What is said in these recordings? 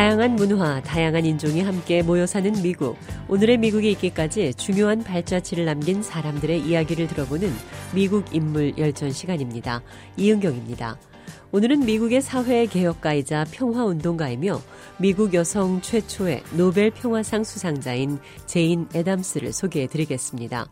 다양한 문화, 다양한 인종이 함께 모여 사는 미국. 오늘의 미국이 있기까지 중요한 발자취를 남긴 사람들의 이야기를 들어보는 미국 인물 열전 시간입니다. 이은경입니다. 오늘은 미국의 사회 개혁가이자 평화운동가이며 미국 여성 최초의 노벨 평화상 수상자인 제인 애담스를 소개해 드리겠습니다.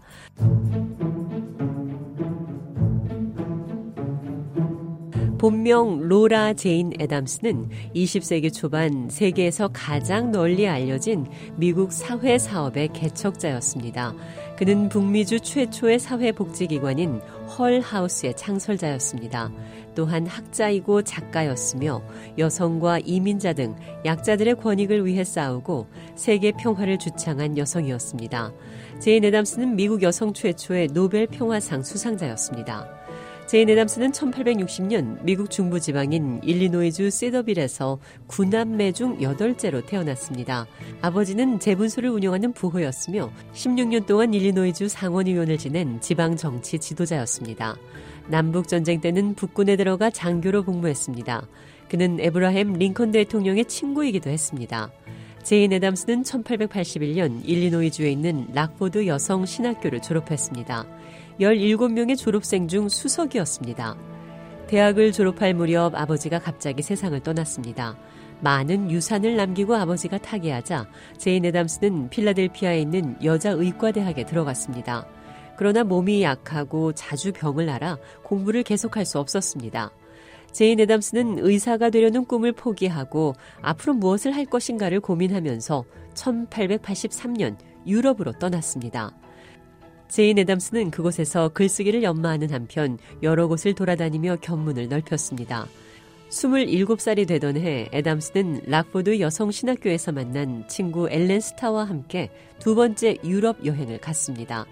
본명 로라 제인 애담스는 20세기 초반 세계에서 가장 널리 알려진 미국 사회 사업의 개척자였습니다. 그는 북미주 최초의 사회복지기관인 헐하우스의 창설자였습니다. 또한 학자이고 작가였으며 여성과 이민자 등 약자들의 권익을 위해 싸우고 세계 평화를 주창한 여성이었습니다. 제인 애담스는 미국 여성 최초의 노벨 평화상 수상자였습니다. 제인 애담스는 1860년 미국 중부지방인 일리노이주 세더빌에서 구남매 중 여덟째로 태어났습니다. 아버지는 제분소를 운영하는 부호였으며 16년 동안 일리노이주 상원의원을 지낸 지방 정치 지도자였습니다. 남북전쟁 때는 북군에 들어가 장교로 복무했습니다. 그는 에브라햄 링컨 대통령의 친구이기도 했습니다. 제인 애담스는 1881년 일리노이주에 있는 락포드 여성 신학교를 졸업했습니다. 17명의 졸업생 중 수석이었습니다. 대학을 졸업할 무렵 아버지가 갑자기 세상을 떠났습니다. 많은 유산을 남기고 아버지가 타계하자 제인 애담스는 필라델피아에 있는 여자 의과대학에 들어갔습니다. 그러나 몸이 약하고 자주 병을 앓아 공부를 계속할 수 없었습니다. 제인 애담스는 의사가 되려는 꿈을 포기하고 앞으로 무엇을 할 것인가를 고민하면서 1883년 유럽으로 떠났습니다. 제인 애담스는 그곳에서 글쓰기를 연마하는 한편 여러 곳을 돌아다니며 견문을 넓혔습니다. 27살이 되던 해 애담스는 락포드 여성 신학교에서 만난 친구 엘렌 스타와 함께 두 번째 유럽 여행을 갔습니다.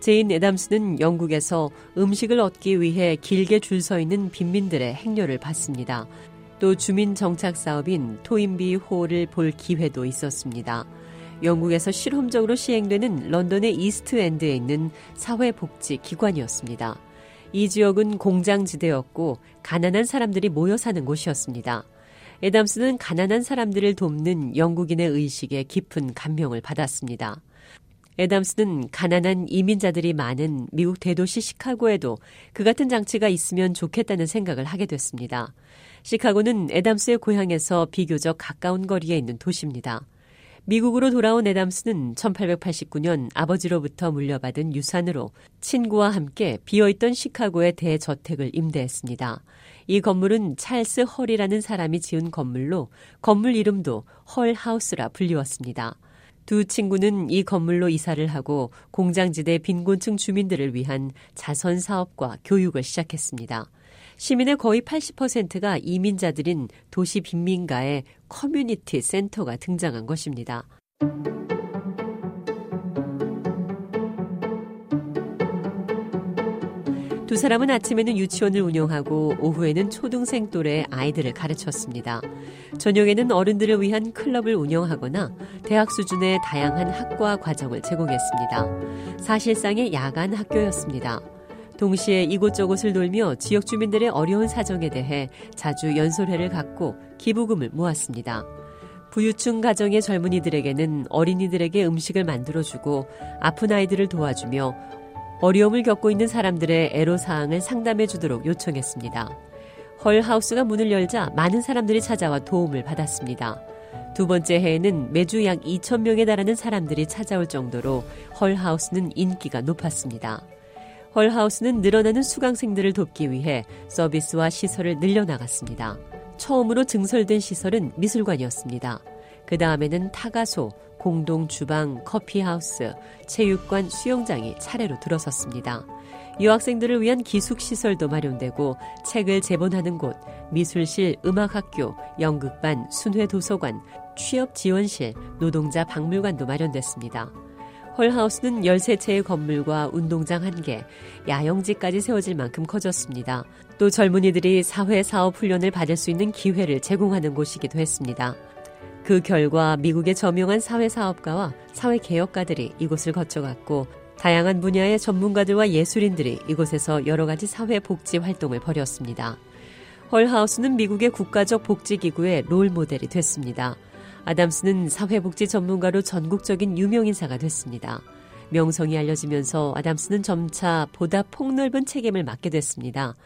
제인 애담스는 영국에서 음식을 얻기 위해 길게 줄 서 있는 빈민들의 행렬을 봤습니다. 또 주민 정착 사업인 토인비 홀을 볼 기회도 있었습니다. 영국에서 실험적으로 시행되는 런던의 이스트엔드에 있는 사회복지 기관이었습니다. 이 지역은 공장지대였고 가난한 사람들이 모여 사는 곳이었습니다. 에담스는 가난한 사람들을 돕는 영국인의 의식에 깊은 감명을 받았습니다. 에담스는 가난한 이민자들이 많은 미국 대도시 시카고에도 그 같은 장치가 있으면 좋겠다는 생각을 하게 됐습니다. 시카고는 에담스의 고향에서 비교적 가까운 거리에 있는 도시입니다. 미국으로 돌아온 애담스는 1889년 아버지로부터 물려받은 유산으로 친구와 함께 비어있던 시카고의 대저택을 임대했습니다. 이 건물은 찰스 헐이라는 사람이 지은 건물로 건물 이름도 헐 하우스라 불리웠습니다. 두 친구는 이 건물로 이사를 하고 공장지대 빈곤층 주민들을 위한 자선 사업과 교육을 시작했습니다. 시민의 거의 80%가 이민자들인 도시 빈민가에 커뮤니티 센터가 등장한 것입니다. 두 사람은 아침에는 유치원을 운영하고 오후에는 초등생 또래 아이들을 가르쳤습니다. 저녁에는 어른들을 위한 클럽을 운영하거나 대학 수준의 다양한 학과 과정을 제공했습니다. 사실상의 야간 학교였습니다. 동시에 이곳저곳을 돌며 지역 주민들의 어려운 사정에 대해 자주 연설회를 갖고 기부금을 모았습니다. 부유층 가정의 젊은이들에게는 어린이들에게 음식을 만들어주고 아픈 아이들을 도와주며 어려움을 겪고 있는 사람들의 애로사항을 상담해 주도록 요청했습니다. 헐하우스가 문을 열자 많은 사람들이 찾아와 도움을 받았습니다. 두 번째 해에는 매주 약 2,000명에 달하는 사람들이 찾아올 정도로 헐하우스는 인기가 높았습니다. 헐하우스는 늘어나는 수강생들을 돕기 위해 서비스와 시설을 늘려나갔습니다. 처음으로 증설된 시설은 미술관이었습니다. 그 다음에는 타가소, 공동 주방, 커피하우스, 체육관, 수영장이 차례로 들어섰습니다. 유학생들을 위한 기숙시설도 마련되고 책을 재본하는 곳, 미술실, 음악학교, 연극반, 순회도서관, 취업지원실, 노동자 박물관도 마련됐습니다. 헐하우스는 13채의 건물과 운동장 1개, 야영지까지 세워질 만큼 커졌습니다. 또 젊은이들이 사회 사업 훈련을 받을 수 있는 기회를 제공하는 곳이기도 했습니다. 그 결과 미국의 저명한 사회 사업가와 사회 개혁가들이 이곳을 거쳐갔고 다양한 분야의 전문가들과 예술인들이 이곳에서 여러 가지 사회 복지 활동을 벌였습니다. 헐하우스는 미국의 국가적 복지기구의 롤 모델이 됐습니다. 아담스는 사회복지 전문가로 전국적인 유명인사가 됐습니다. 명성이 알려지면서 아담스는 점차 보다 폭넓은 책임을 맡게 됐습니다.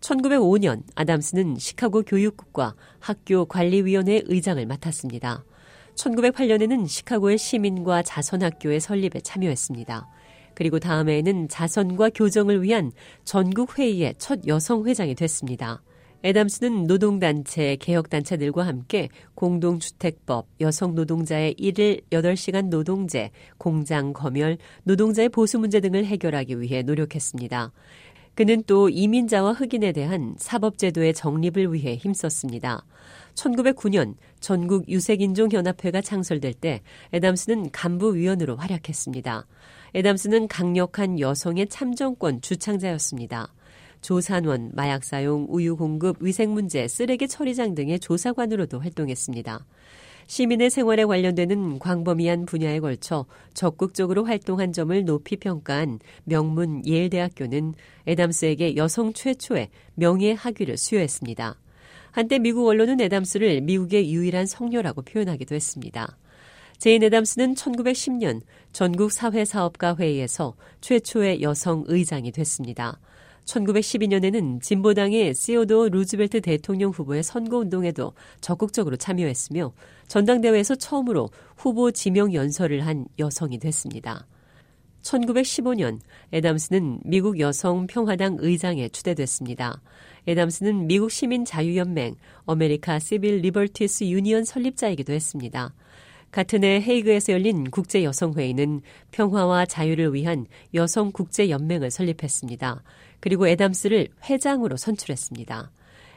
1905년 아담스는 시카고 교육국과 학교 관리위원회 의장을 맡았습니다. 1908년에는 시카고의 시민과 자선학교의 설립에 참여했습니다. 그리고 다음 해에는 자선과 교정을 위한 전국 회의의 첫 여성 회장이 됐습니다. 애담스는 노동단체, 개혁단체들과 함께 공동주택법, 여성 노동자의 1일 8시간 노동제, 공장 검열, 노동자의 보수 문제 등을 해결하기 위해 노력했습니다. 그는 또 이민자와 흑인에 대한 사법제도의 정립을 위해 힘썼습니다. 1909년 전국 유색인종연합회가 창설될 때 애담스는 간부위원으로 활약했습니다. 애담스는 강력한 여성의 참정권 주창자였습니다. 조산원, 마약 사용, 우유 공급, 위생 문제, 쓰레기 처리장 등의 조사관으로도 활동했습니다. 시민의 생활에 관련되는 광범위한 분야에 걸쳐 적극적으로 활동한 점을 높이 평가한 명문 예일대학교는 에담스에게 여성 최초의 명예 학위를 수여했습니다. 한때 미국 언론은 에담스를 미국의 유일한 성녀라고 표현하기도 했습니다. 제인 에담스는 1910년 전국 사회사업가 회의에서 최초의 여성 의장이 됐습니다. 1912년에는 진보당의 시오도 루즈벨트 대통령 후보의 선거운동에도 적극적으로 참여했으며 전당대회에서 처음으로 후보 지명 연설을 한 여성이 됐습니다. 1915년 에담스는 미국 여성 평화당 의장에 추대됐습니다. 에담스는 미국 시민 자유연맹 American Civil Liberties Union 설립자이기도 했습니다. 같은 해 헤이그에서 열린 국제 여성 회의는 평화와 자유를 위한 여성 국제 연맹을 설립했습니다. 그리고 에담스를 회장으로 선출했습니다.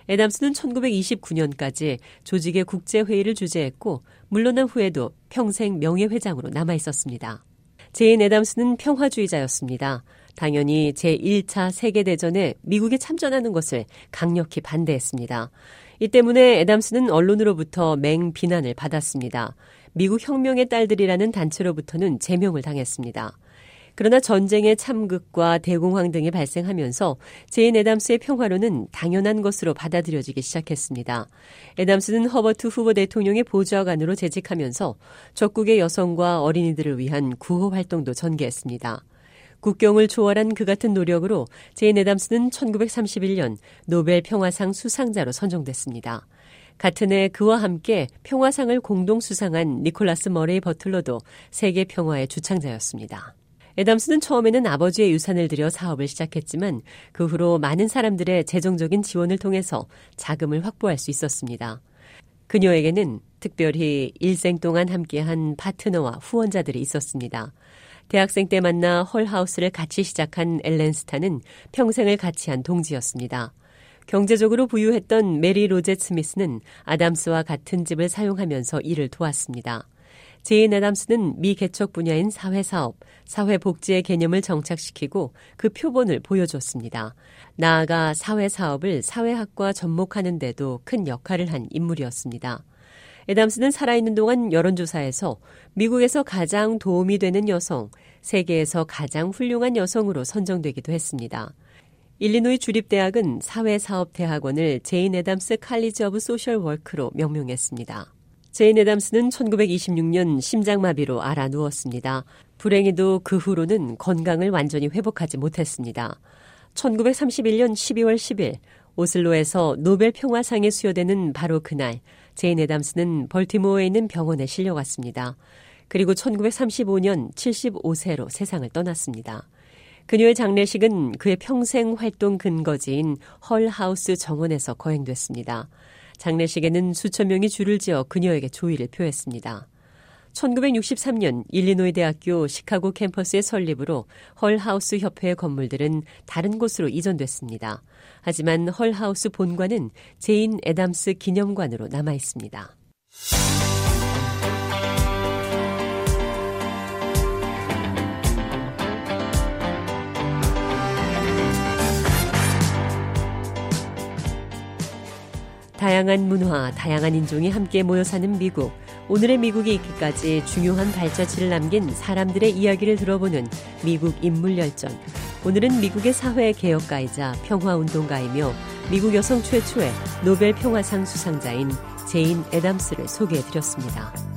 에담스는 1929년까지 조직의 국제회의를 주재했고 물러난 후에도 평생 명예회장으로 남아 있었습니다. 제인 에담스는 평화주의자였습니다. 당연히 제1차 세계대전에 미국이 참전하는 것을 강력히 반대했습니다. 이 때문에 에담스는 언론으로부터 맹비난을 받았습니다. 미국 혁명의 딸들이라는 단체로부터는 제명을 당했습니다. 그러나 전쟁의 참극과 대공황 등이 발생하면서 제인 에담스의 평화론은 당연한 것으로 받아들여지기 시작했습니다. 에담스는 허버트 후버 대통령의 보좌관으로 재직하면서 적국의 여성과 어린이들을 위한 구호 활동도 전개했습니다. 국경을 초월한 그 같은 노력으로 제인 에담스는 1931년 노벨 평화상 수상자로 선정됐습니다. 같은 해 그와 함께 평화상을 공동 수상한 니콜라스 머레이 버틀러도 세계 평화의 주창자였습니다. 에담스는 처음에는 아버지의 유산을 들여 사업을 시작했지만 그 후로 많은 사람들의 재정적인 지원을 통해서 자금을 확보할 수 있었습니다. 그녀에게는 특별히 일생 동안 함께한 파트너와 후원자들이 있었습니다. 대학생 때 만나 헐하우스를 같이 시작한 엘렌 스타는 평생을 같이 한 동지였습니다. 경제적으로 부유했던 메리 로제 스미스는 아담스와 같은 집을 사용하면서 일을 도왔습니다. 제인 애담스는 미개척 분야인 사회사업, 사회복지의 개념을 정착시키고 그 표본을 보여줬습니다. 나아가 사회사업을 사회학과 접목하는 데도 큰 역할을 한 인물이었습니다. 애담스는 살아있는 동안 여론조사에서 미국에서 가장 도움이 되는 여성, 세계에서 가장 훌륭한 여성으로 선정되기도 했습니다. 일리노이 주립대학은 사회사업대학원을 제인 애담스 칼리지 오브 소셜 워크로 명명했습니다. 제인 애담스는 1926년 심장마비로 앓아 누웠습니다. 불행히도 그 후로는 건강을 완전히 회복하지 못했습니다. 1931년 12월 10일 오슬로에서 노벨 평화상이 수여되는 바로 그날 제인 애담스는 벌티모어에 있는 병원에 실려갔습니다. 그리고 1935년 75세로 세상을 떠났습니다. 그녀의 장례식은 그의 평생 활동 근거지인 헐 하우스 정원에서 거행됐습니다. 장례식에는 수천 명이 줄을 지어 그녀에게 조의를 표했습니다. 1963년 일리노이 대학교 시카고 캠퍼스의 설립으로 헐하우스 협회의 건물들은 다른 곳으로 이전됐습니다. 하지만 헐하우스 본관은 제인 애담스 기념관으로 남아 있습니다. 다양한 문화, 다양한 인종이 함께 모여 사는 미국. 오늘의 미국이 있기까지 중요한 발자취를 남긴 사람들의 이야기를 들어보는 미국 인물열전. 오늘은 미국의 사회 개혁가이자 평화운동가이며 미국 여성 최초의 노벨 평화상 수상자인 제인 애담스를 소개해 드렸습니다.